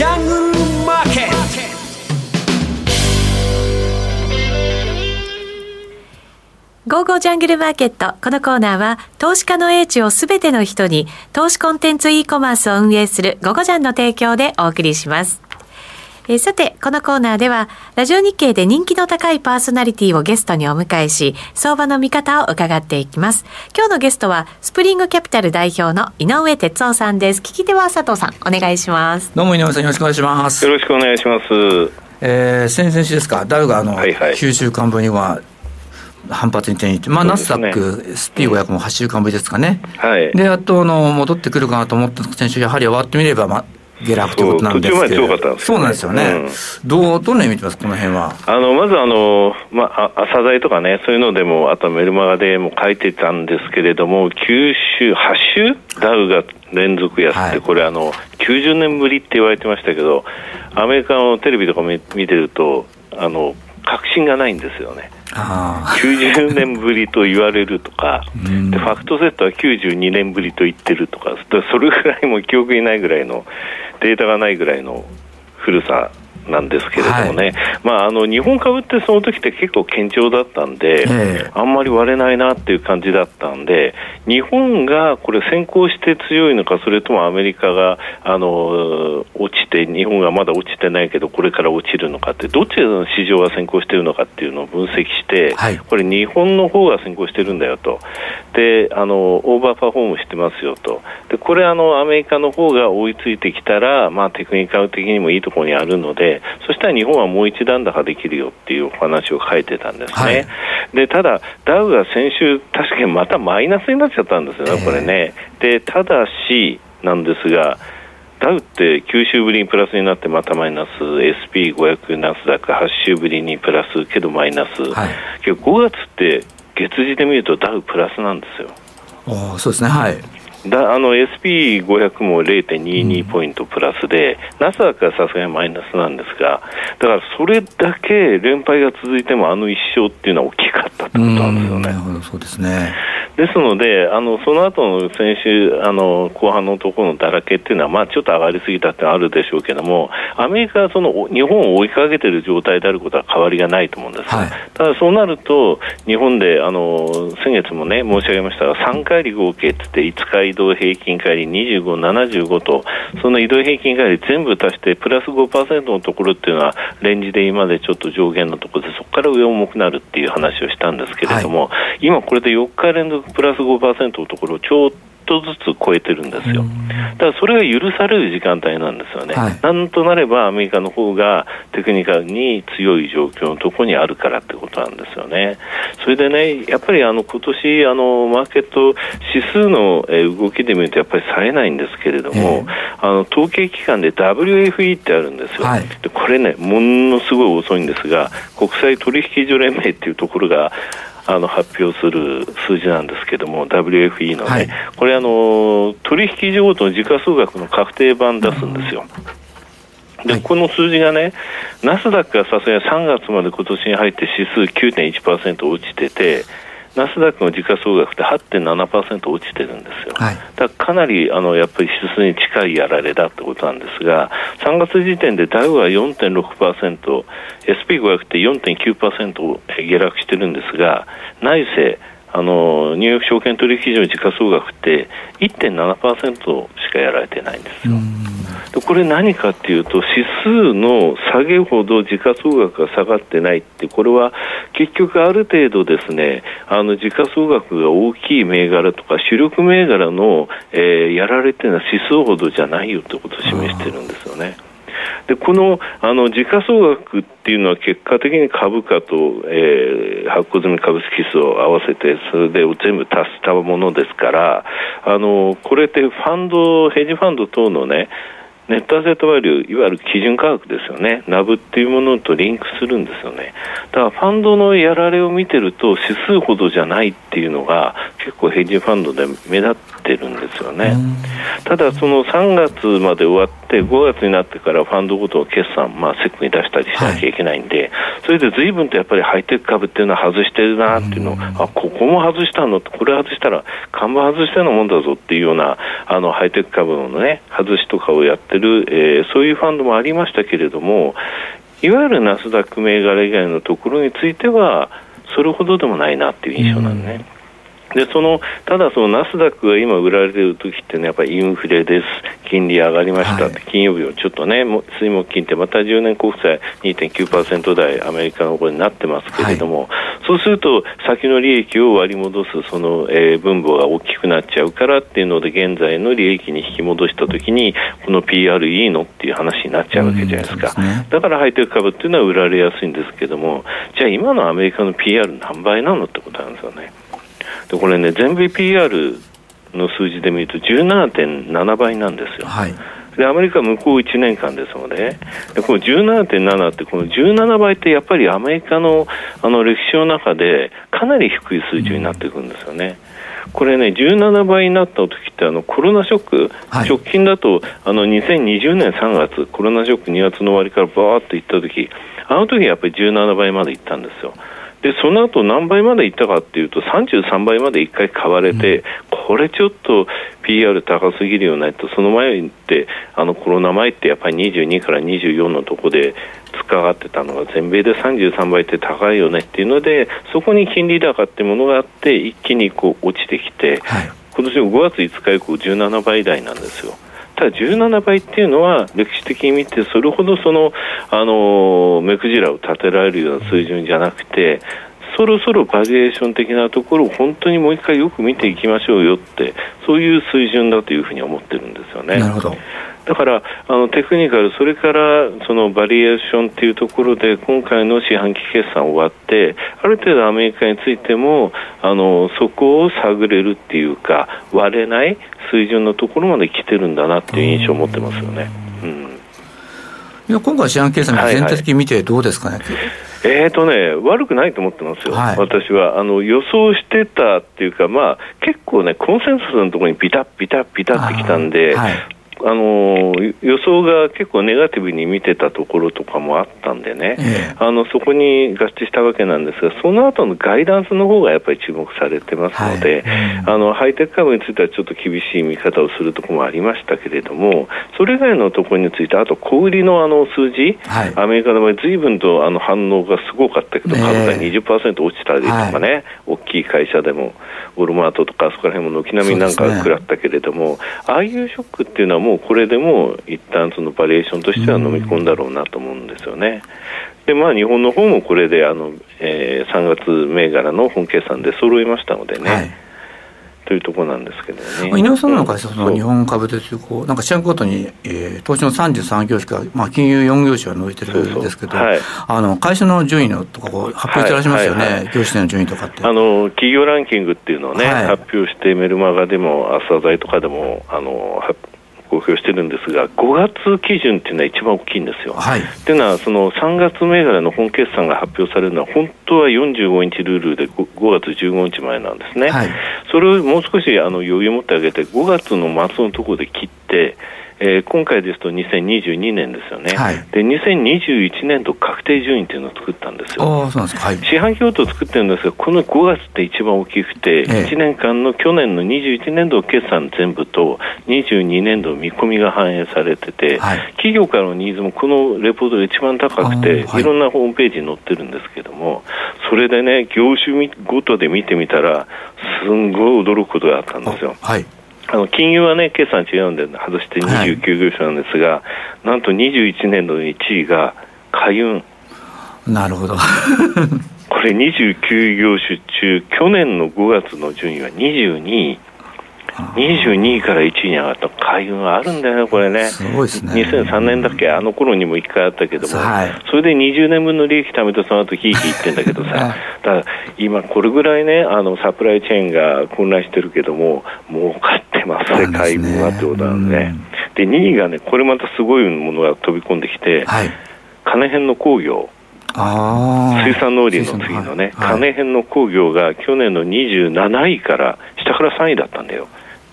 ジャングルマーケットゴーゴージャングルマーケット。このコーナーは、投資家の英知をすべての人に、投資コンテンツ e コマースを運営するゴゴジャンの提供でお送りします。えー、さて、このコーナーでは、ラジオ日経で人気の高いパーソナリティをゲストにお迎えし、相場の見方を伺っていきます。今日のゲストは、スプリングキャピタル代表の井上哲夫さんです。聞き手は佐藤さん、お願いします。どうも井上さん、よろしくお願いします。よろしくお願いします。えー、先々週ですか、ダウがあの、はいはい、9週間分には反発に転じて、まあ、ナスダック、SP500 も8週間ぶりですかね、はい、で、やっとあの戻ってくるかなと思った先週、やはり終わってみれば、ま下落ということなんですけど、そうなんですよね、うん、どうどんな意味見てます、この辺は？あのまずあの、まあ、朝材とかね、そういうのでも、あとメルマガでも書いてたんですけれども、9週、8週、ダウが連続安って、はい、これあの、90年ぶりって言われてましたけど、アメリカのテレビとか見てると、あの確信がないんですよね。90年ぶりと言われるとか、でファクトセットは92年ぶりと言ってるとか、それぐらいも記憶にないぐらいのデータがないぐらいの古さなんですけれどもね、はい、まあ、あの日本株ってその時って結構堅調だったんで、えー、あんまり割れないなっていう感じだったんで、日本がこれ、先行して強いのか、それともアメリカがあの落ちて、日本がまだ落ちてないけど、これから落ちるのかって、どっちの市場が先行しているのかっていうのを分析して、はい、これ、日本の方が先行してるんだよと、であのオーバーパフォームしてますよと、でこれあの、アメリカの方が追いついてきたら、まあ、テクニカル的にもいいところにあるので、そしたら日本はもう一段高できるよっていうお話を書いてたんですね、はい、でただ、ダウが先週、確かにまたマイナスになっちゃったんですよね、これね。でただしなんですがダウって9週ぶりにプラスになってまたマイナス SP500 ナスダック8週ぶりにプラスけどマイナス、はい、5月って月次で見るとダウプラスなんですよ。そうですねはいだあの SP500 も0.22ポイントプラスで、ナスダックはさすがにマイナスなんですが、だからそれだけ連敗が続いても、あの1勝っていうのは大きかったってことなんですよね。なるほどそうですね。ですので、あのその後の先週あの後半のところのだらけっていうのは、まあ、ちょっと上がりすぎたってあるでしょうけども、アメリカはその日本を追いかけている状態であることは変わりがないと思うんです、はい、ただそうなると、日本であの先月もね、申し上げましたが、3回り合計って言って、5日移動平均帰り25、75と、その移動平均帰り全部足して、プラス5%のところっていうのは、レンジで今でちょっと上限のところで、そこから上重くなるっていう話をしたんですけれども、はい、今これで4日連続プラス5%のところをちょうとずつ超えてるんですよ。だからそれが許される時間帯なんですよね。はい、なんとなればアメリカの方がテクニカルに強い状況のところにあるからってことなんですよね。それでね、やっぱりあの今年あのマーケット指数の動きで見るとやっぱり冴えないんですけれども、あの統計機関で WFE ってあるんですよ。はい、でこれね、ものすごい遅いんですが、国際取引所連盟っていうところがあの発表する数字なんですけども WFE のね、はい、これあの取引所ごとの時価総額の確定版出すんですよ。で、この数字がね、ナスダックがさすがに3月まで今年に入って指数9.1%落ちてて、ナスダックの時価総額って8.7%落ちてるんですよ、はい、だかなりあのやっぱり指数に近いやられだってことなんですが、3月時点でダウは4.6%、SP500 って4.9%下落してるんですが、内政、あのニューヨーク証券取引所の時価総額って1.7%しかやられてないんですよ。でこれ何かっていうと指数の下げほど時価総額が下がってないってこれは結局ある程度ですねあの時価総額が大きい銘柄とか主力銘柄の、えー、やられてるのは指数ほどじゃないよってことを示してるんですよね。でこのあの時価総額っていうのは結果的に株価と、えー、発行済み株式数を合わせてそれで全部足したものですからあのこれってファンドヘッジファンド等のねネットアセットバリュー、いわゆる基準価格ですよね、ナブっていうものとリンクするんですよね。だからファンドのやられを見てると、指数ほどじゃないっていうのが結構ヘッジファンドで目立ってるんですよね。ただ、その3月まで終わって、5月になってからファンドごとの決算、まあ、セックに出したりしなきゃいけないんで、はい、それで随分とやっぱりハイテク株っていうのは外してるなっていうのを、あここも外したの？これ外したら、看板外したようなもんだぞっていうようなあのハイテク株のね、外しとかをやってる、えー、そういうファンドもありましたけれども、いわゆるナスダック銘柄以外のところについては、それほどでもないなっていう印象なんね。うんでそのただ、そのナスダックが今売られている時ってね、やっぱりインフレです、金利上がりましたって、はい、金曜日をちょっとね、水木金ってまた10年国債2.9%台、アメリカの方になってますけれども、はい、そうすると、先の利益を割り戻すその、えー、分母が大きくなっちゃうからっていうので、現在の利益に引き戻したときに、この PR いいのっていう話になっちゃうわけじゃないですか、ね、だからハイテク株っていうのは売られやすいんですけども、じゃあ今のアメリカの PR 何倍なのってことなんですよね。でこれね全米 PR の数字で見ると17.7倍なんですよ。はいでアメリカは向こう1年間ですので、でこの17.7って、この17倍ってやっぱりアメリカのあの歴史の中でかなり低い数字になっていくんですよね。これね、17倍になった時ってあのコロナショック、はい、直近だとあの2020年3月、コロナショック2月の終わりからばーっといった時あの時やっぱり17倍までいったんですよ。でその後何倍までいったかっていうと33倍まで1回買われて、うん、これちょっと PR 高すぎるよねとその前ってあのコロナ前ってやっぱり22から24のとこで突っかかってたのが全米で33倍って高いよねっていうのでそこに金利高ってものがあって一気にこう落ちてきて、はい、今年の5月5日以降17倍台なんですよ。た17倍っていうのは歴史的に見てそれほどそのあの目くじらを立てられるような水準じゃなくてそろそろバリエーション的なところを本当にもう一回よく見ていきましょうよってそういう水準だというふうに思ってるんですよね。なるほどだからあのテクニカル、それからそのバリエーションというところで今回の四半期決算終わってある程度アメリカについてもあのそこを探れるっていうか割れない水準のところまで来てるんだなっていう印象を持ってますよね。うん。いや今回、四半期決算、全体的に見てどうですかね、はいはいえーとね、悪くないと思ってますよ、はい、私は。あの予想してたっていうか、まあ、結構ね、コンセンサスのところにビタッ、ビタッ、ビタッってきたんで、はい、あの予想が結構ネガティブに見てたところとかもあったんでね、えあのそこに合致したわけなんですが、その後のガイダンスの方がやっぱり注目されてますので、はい。あのハイテク株についてはちょっと厳しい見方をするところもありましたけれども、それ以外のところについて、あと小売りのあの数字、はい、アメリカの場合、ずいぶんとあの反応がすごかったけど、株価20%落ちたりとかね、はい、大きい会社でも、ウォルマートとか、そこら辺も軒並みなんか食らったけれども、ね、ああいうショックっていうのはもうこれでも一旦そのバリエーションとしては飲み込んだろうなと思うんですよね。でまあ、日本の方もこれであの、えー、3月銘柄の本決算で揃いましたのでね。はい。というところなんですけどね。井上さんの会社、その日本株でこう、なんか四半ごとに、えー、投資の33業種か、まあ、金融4業種は除いてるんですけど、はい、あの会社の順位のとかこう発表してらっしゃいますよね、はいはいはい、業種の順位とかって。あの企業ランキングっていうのをね、はい、発表して、メルマガでも、朝鮮とかでもあの公表してるんですが、5月基準っていうのは一番大きいんですよ。はい、っていうのは、その3月銘柄の本決算が発表されるのは、本当は45日ルールで 5, 5月15日前なんですね。はい、それをもう少しあの余裕を持ってあげて、5月の末のところで切って、えー、今回ですと2022年ですよね、はい、で2021年度確定順位っていうのを作ったんですよ、四半期ごと作ってるんですが、この5月って一番大きくて、ええ、1年間の去年の21年度決算全部と、22年度見込みが反映されてて、はい、企業からのニーズもこのレポートが一番高くて、はい、いろんなホームページに載ってるんですけども、それでね、業種ごとで見てみたら、すんごい驚くことがあったんですよ。はいあの金融はね、決算違うんで、外して29業種なんですが、はい、なんと21年度の1位が海運。なるほど。これ29業種中、去年の5月の順位は22位。22位から1位に上がった海運はあるんだよね、これね、すごいですね。2003年だっけ、あの頃にも1回あったけども、はい、それで20年分の利益貯めて、その後ひいひい言ってんだけどさ、ただ今、これぐらいねあの、サプライチェーンが混乱してるけども、儲かってますね、海運はってことなんで、ね、で2位がね、これまたすごいものが飛び込んできて、はい、金編の工業。水産農林の次のね、はい、金編の工業が去年の27位から下から3位だったんだよ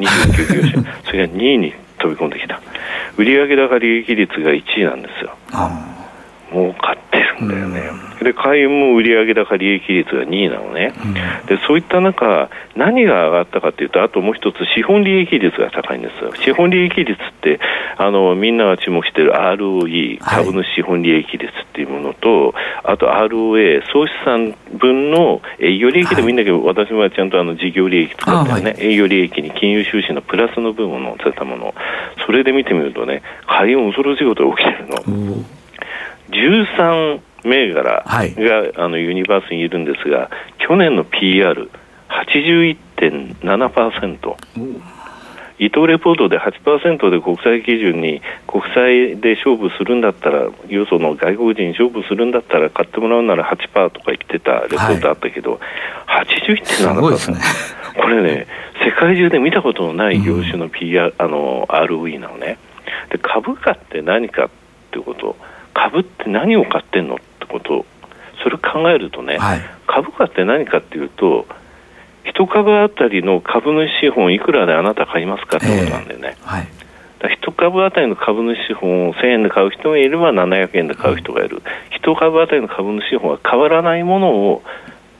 29業種それが2位に飛び込んできた。売上高利益率が1位なんですよ。儲かってるんだよね、うん、で海運も売上高利益率が2位なのね、うん、でそういった中何が上がったかというとあともう一つ資本利益率が高いんですよ。資本利益率ってあのみんなが注目している ROE 株主資本利益率っていうものと、はい、あと ROA 総資産分の営業利益でもい。いんだけど、はい、私はちゃんとあの事業利益使ってね、はい、営業利益に金融収支のプラスの部分を載せたものそれで見てみるとね海運恐ろしいことが起きてるの。13銘柄が、はい、あのユニバースにいるんですが、去年の PR81.7%。伊藤レポートで8%で国際基準に国際で勝負するんだったら、よその外国人に勝負するんだったら買ってもらうなら8%とか言ってたレポートあったけど、はい、81.7%、ね、これね、世界中で見たことのない業種の PR、うん、あの ROE なのね。で株価って何かってこと株って何を買ってんのってことそれを考えるとね、はい、株価って何かっていうと一株当たりの株主資本いくらであなた買いますかってことなんだよね。はい。1株当たりの株主資本を1000円で買う人もいれば700円で買う人がいる、1株当たりの株主資本は変わらないものを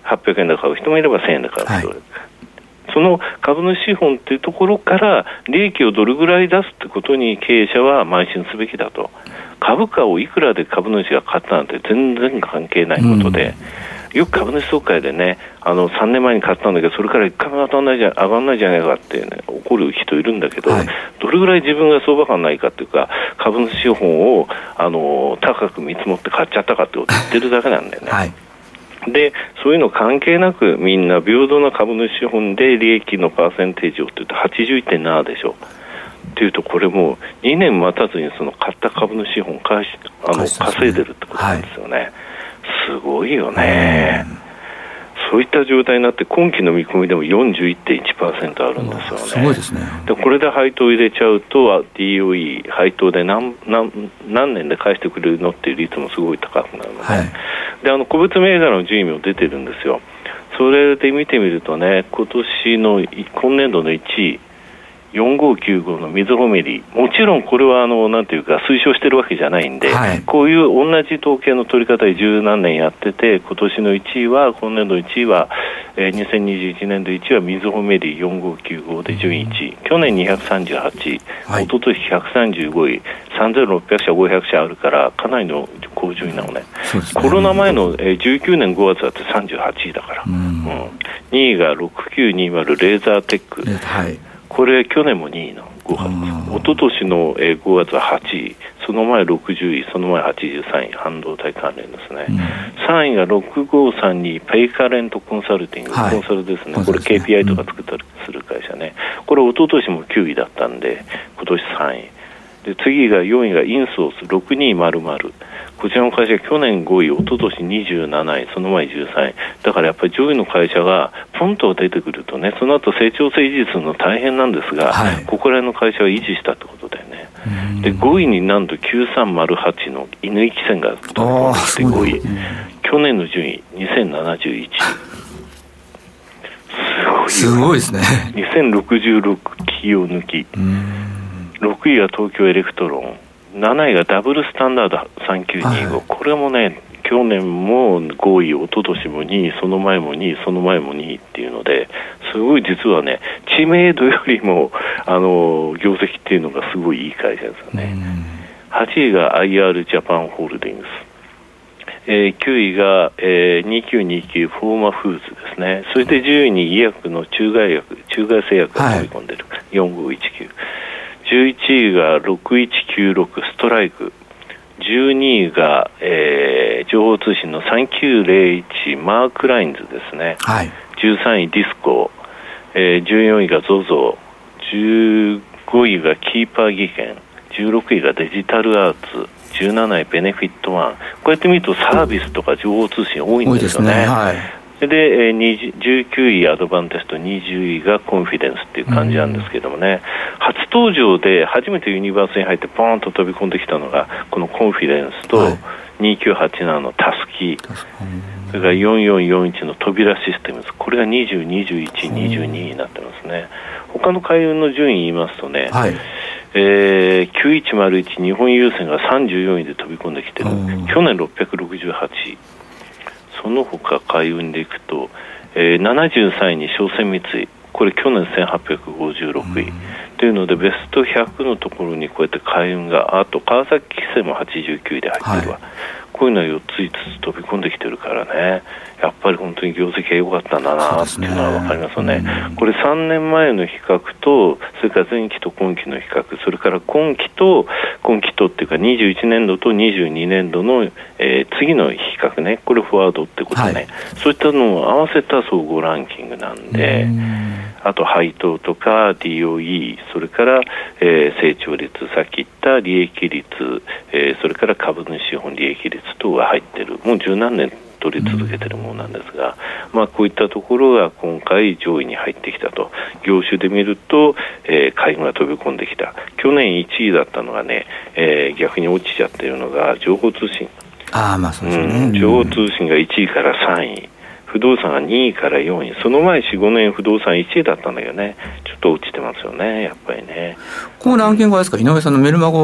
800円で買う人もいれば1000円で買う人がいる、はい、その株主資本っていうところから利益をどれぐらい出すってことに経営者は邁進すべきだと。株価をいくらで株主が買ったなんて全然関係ないことで、うん、よく株主総会でねあの3年前に買ったんだけどそれから1回も当たんないじゃ上がんないじゃないかって、ね、怒る人いるんだけど、はい、どれぐらい自分が相場感ないかっていうか株主資本をあの高く見積もって買っちゃったかってことを言ってるだけなんだよね。はい。でそういうの関係なくみんな平等な株主資本で利益のパーセンテージをというと81.7でしょ。っていうとこれも2年待たずにその買った株主資本返しあの稼いでるってことなんですよね、はい、すごいよね。そういった状態になって今期の見込みでも41.1%あるんですよね。すごいですね。でこれで配当入れちゃうと DOE 配当で何何何年で返してくれるのっていう率もすごい高くなるので、はい、であの個別銘柄の順位も出てるんですよ。それで見てみるとね今年の今年度の1位4595のみずほメリもちろんこれはあのなんていうか推奨してるわけじゃないんで、はい、こういう同じ統計の取り方で十何年やってて今年の1位は今年度1位は、えー、2021年度1位はみずほメリ4595で順位。1位、去年238位、はい、一昨年135位。3600社500社あるからかなりの高順位なのね、ね、コロナ前の、えー、19年5月だって38位だから、うん、うん、2位が6920レーザーテック、はいこれ、去年も2位の5月、一昨年の5月は8位、その前60位、その前83位、半導体関連ですね、うん、3位が6532、ペイカレントコンサルティング、はい、コンサルですね、これ、KPI とか作ったりする会社ね、うん、これ、一昨年も9位だったんで、今年3位。で次が4位がインソース。6200こちらの会社去年5位、一昨年27位、その前13位、だからやっぱり上位の会社がポンと出てくるとね、その後成長性維持するの大変なんですが、はい、ここら辺の会社は維持したってことだよね。で5位になんと9308の犬行線が飛び込んできて5位、去年の順位2071位。すごいですね。2066企業抜き。6位が東京エレクトロン。7位がダブルスタンダード3925、はい、これもね、去年も5位、一昨年も2位、その前も2位、その前も2位っていうので、すごい実はね、知名度よりもあの業績っていうのがすごいいい会社ですよね。8位が IR ジャパンホールディングス。えー、9位が、えー、2929ファーマフーズですね、それで10位に医薬の中外薬、中外製薬が飛び込んでる、はい、4519。11位が6196ストライク、12位が、えー、情報通信の3901マークラインズですね、はい、13位ディスコ、えー、14位が ZOZO、15位がキーパー技研、16位がデジタルアーツ、17位ベネフィットワン、こうやって見るとサービスとか情報通信多いんですよね。ね。はいで、19位アドバンテスト、20位がコンフィデンスっていう感じなんですけどもね、初登場で初めてユニバースに入ってポーンと飛び込んできたのが、このコンフィデンスと2987のタスキ、それから4441の扉システムズ、これが20、21、22になってますね。他の海運の順位言いますとね、はい。えー、9101日本郵船が34位で飛び込んできてる、去年668位。その他海運でいくと、えー、73位に商船三井これ去年1856位、というのでベスト100のところにこうやって海運があと川崎汽船も89位で入ってるわ、はい、こういうのは4つ5つ飛び込んできてるからね。やっぱり本当に業績が良かったんだなっていうのは分かりますよね、ねこれ3年前の比較と、それから前期と今期の比較、それから今期と今期とっていうか、21年度と22年度の、えー、次の比較ね、これ、フォワードってことね、はい、そういったのを合わせた総合ランキングなんで、あと配当とか DOE、それから、えー、成長率、さっき言った利益率、えー、それから株主資本利益率等が入ってる、もう十何年取り続けているものなんですが、まあ、こういったところが今回、上位に入ってきたと、業種で見ると、えー、海運が飛び込んできた、去年1位だったのがね、えー、逆に落ちちゃっているのが情報通信。あまあそうですね、うん、情報通信が1位から3位、不動産が2位から4位、その前4、5年不動産1位だったんだけどね、ちょっと落ちてますよね、やっぱりね。このランキングはですか、井上さんのメルマガ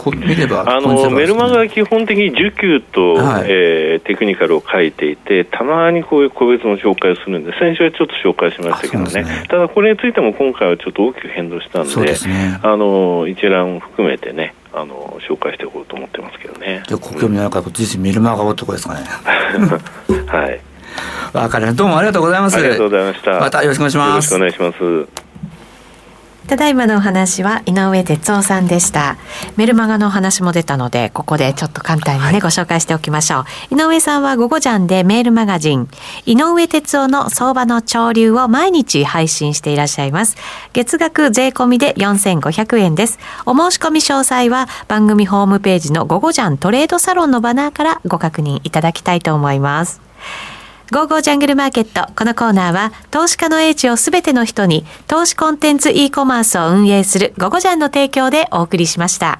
こ見ればあのメルマガは基本的に需給と、はい、えー、テクニカルを書いていて、たまにこういう個別の紹介をするんで、先週はちょっと紹介しましたけどね、ねただこれについても今回はちょっと大きく変動したんで、でね、あの一覧を含めてね、あの紹介していこうと思ってますけどね。じゃご興味のある方、自身メルマガをってことですかね。はい。わかりました。どうもありがとうございます。ありがとうございました。またよろしくお願いします。よろしくお願いします。ただいまのお話は井上哲夫さんでした。メルマガのお話も出たので、ここでちょっと簡単にね、はい、ご紹介しておきましょう。井上さんは午後ジャンでメールマガジン、井上哲夫の相場の潮流を毎日配信していらっしゃいます。月額税込みで4500円です。お申し込み詳細は番組ホームページの午後ジャントレードサロンのバナーからご確認いただきたいと思います。ゴーゴージャングルマーケット。このコーナーは、投資家の英知をすべての人に、投資コンテンツ e コマースを運営するゴゴジャンの提供でお送りしました。